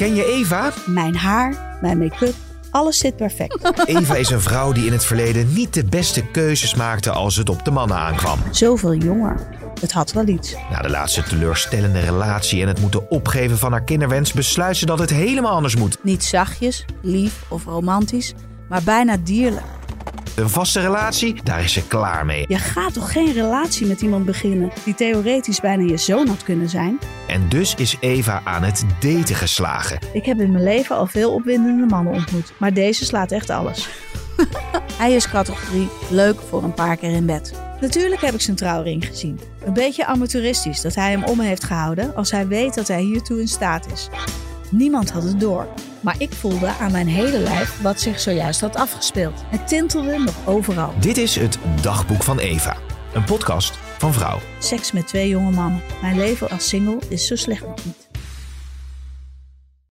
Ken je Eva? Mijn haar, mijn make-up, alles zit perfect. Eva is een vrouw die in het verleden niet de beste keuzes maakte als het op de mannen aankwam. Zoveel jonger. Het had wel iets. Na de laatste teleurstellende relatie en het moeten opgeven van haar kinderwens besluit ze dat het helemaal anders moet. Niet zachtjes, lief of romantisch, maar bijna dierlijk. Een vaste relatie, daar is ze klaar mee. Je gaat toch geen relatie met iemand beginnen die theoretisch bijna je zoon had kunnen zijn? En dus is Eva aan het daten geslagen. Ik heb in mijn leven al veel opwindende mannen ontmoet, maar deze slaat echt alles. Hij is categorie leuk voor een paar keer in bed. Natuurlijk heb ik zijn trouwring gezien. Een beetje amateuristisch dat hij hem om heeft gehouden als hij weet dat hij hiertoe in staat is. Niemand had het door, maar ik voelde aan mijn hele lijf wat zich zojuist had afgespeeld. Het tintelde nog overal. Dit is het Dagboek van Eva, een podcast van Vrouw. Seks met twee jonge mannen. Mijn leven als single is zo slecht nog niet.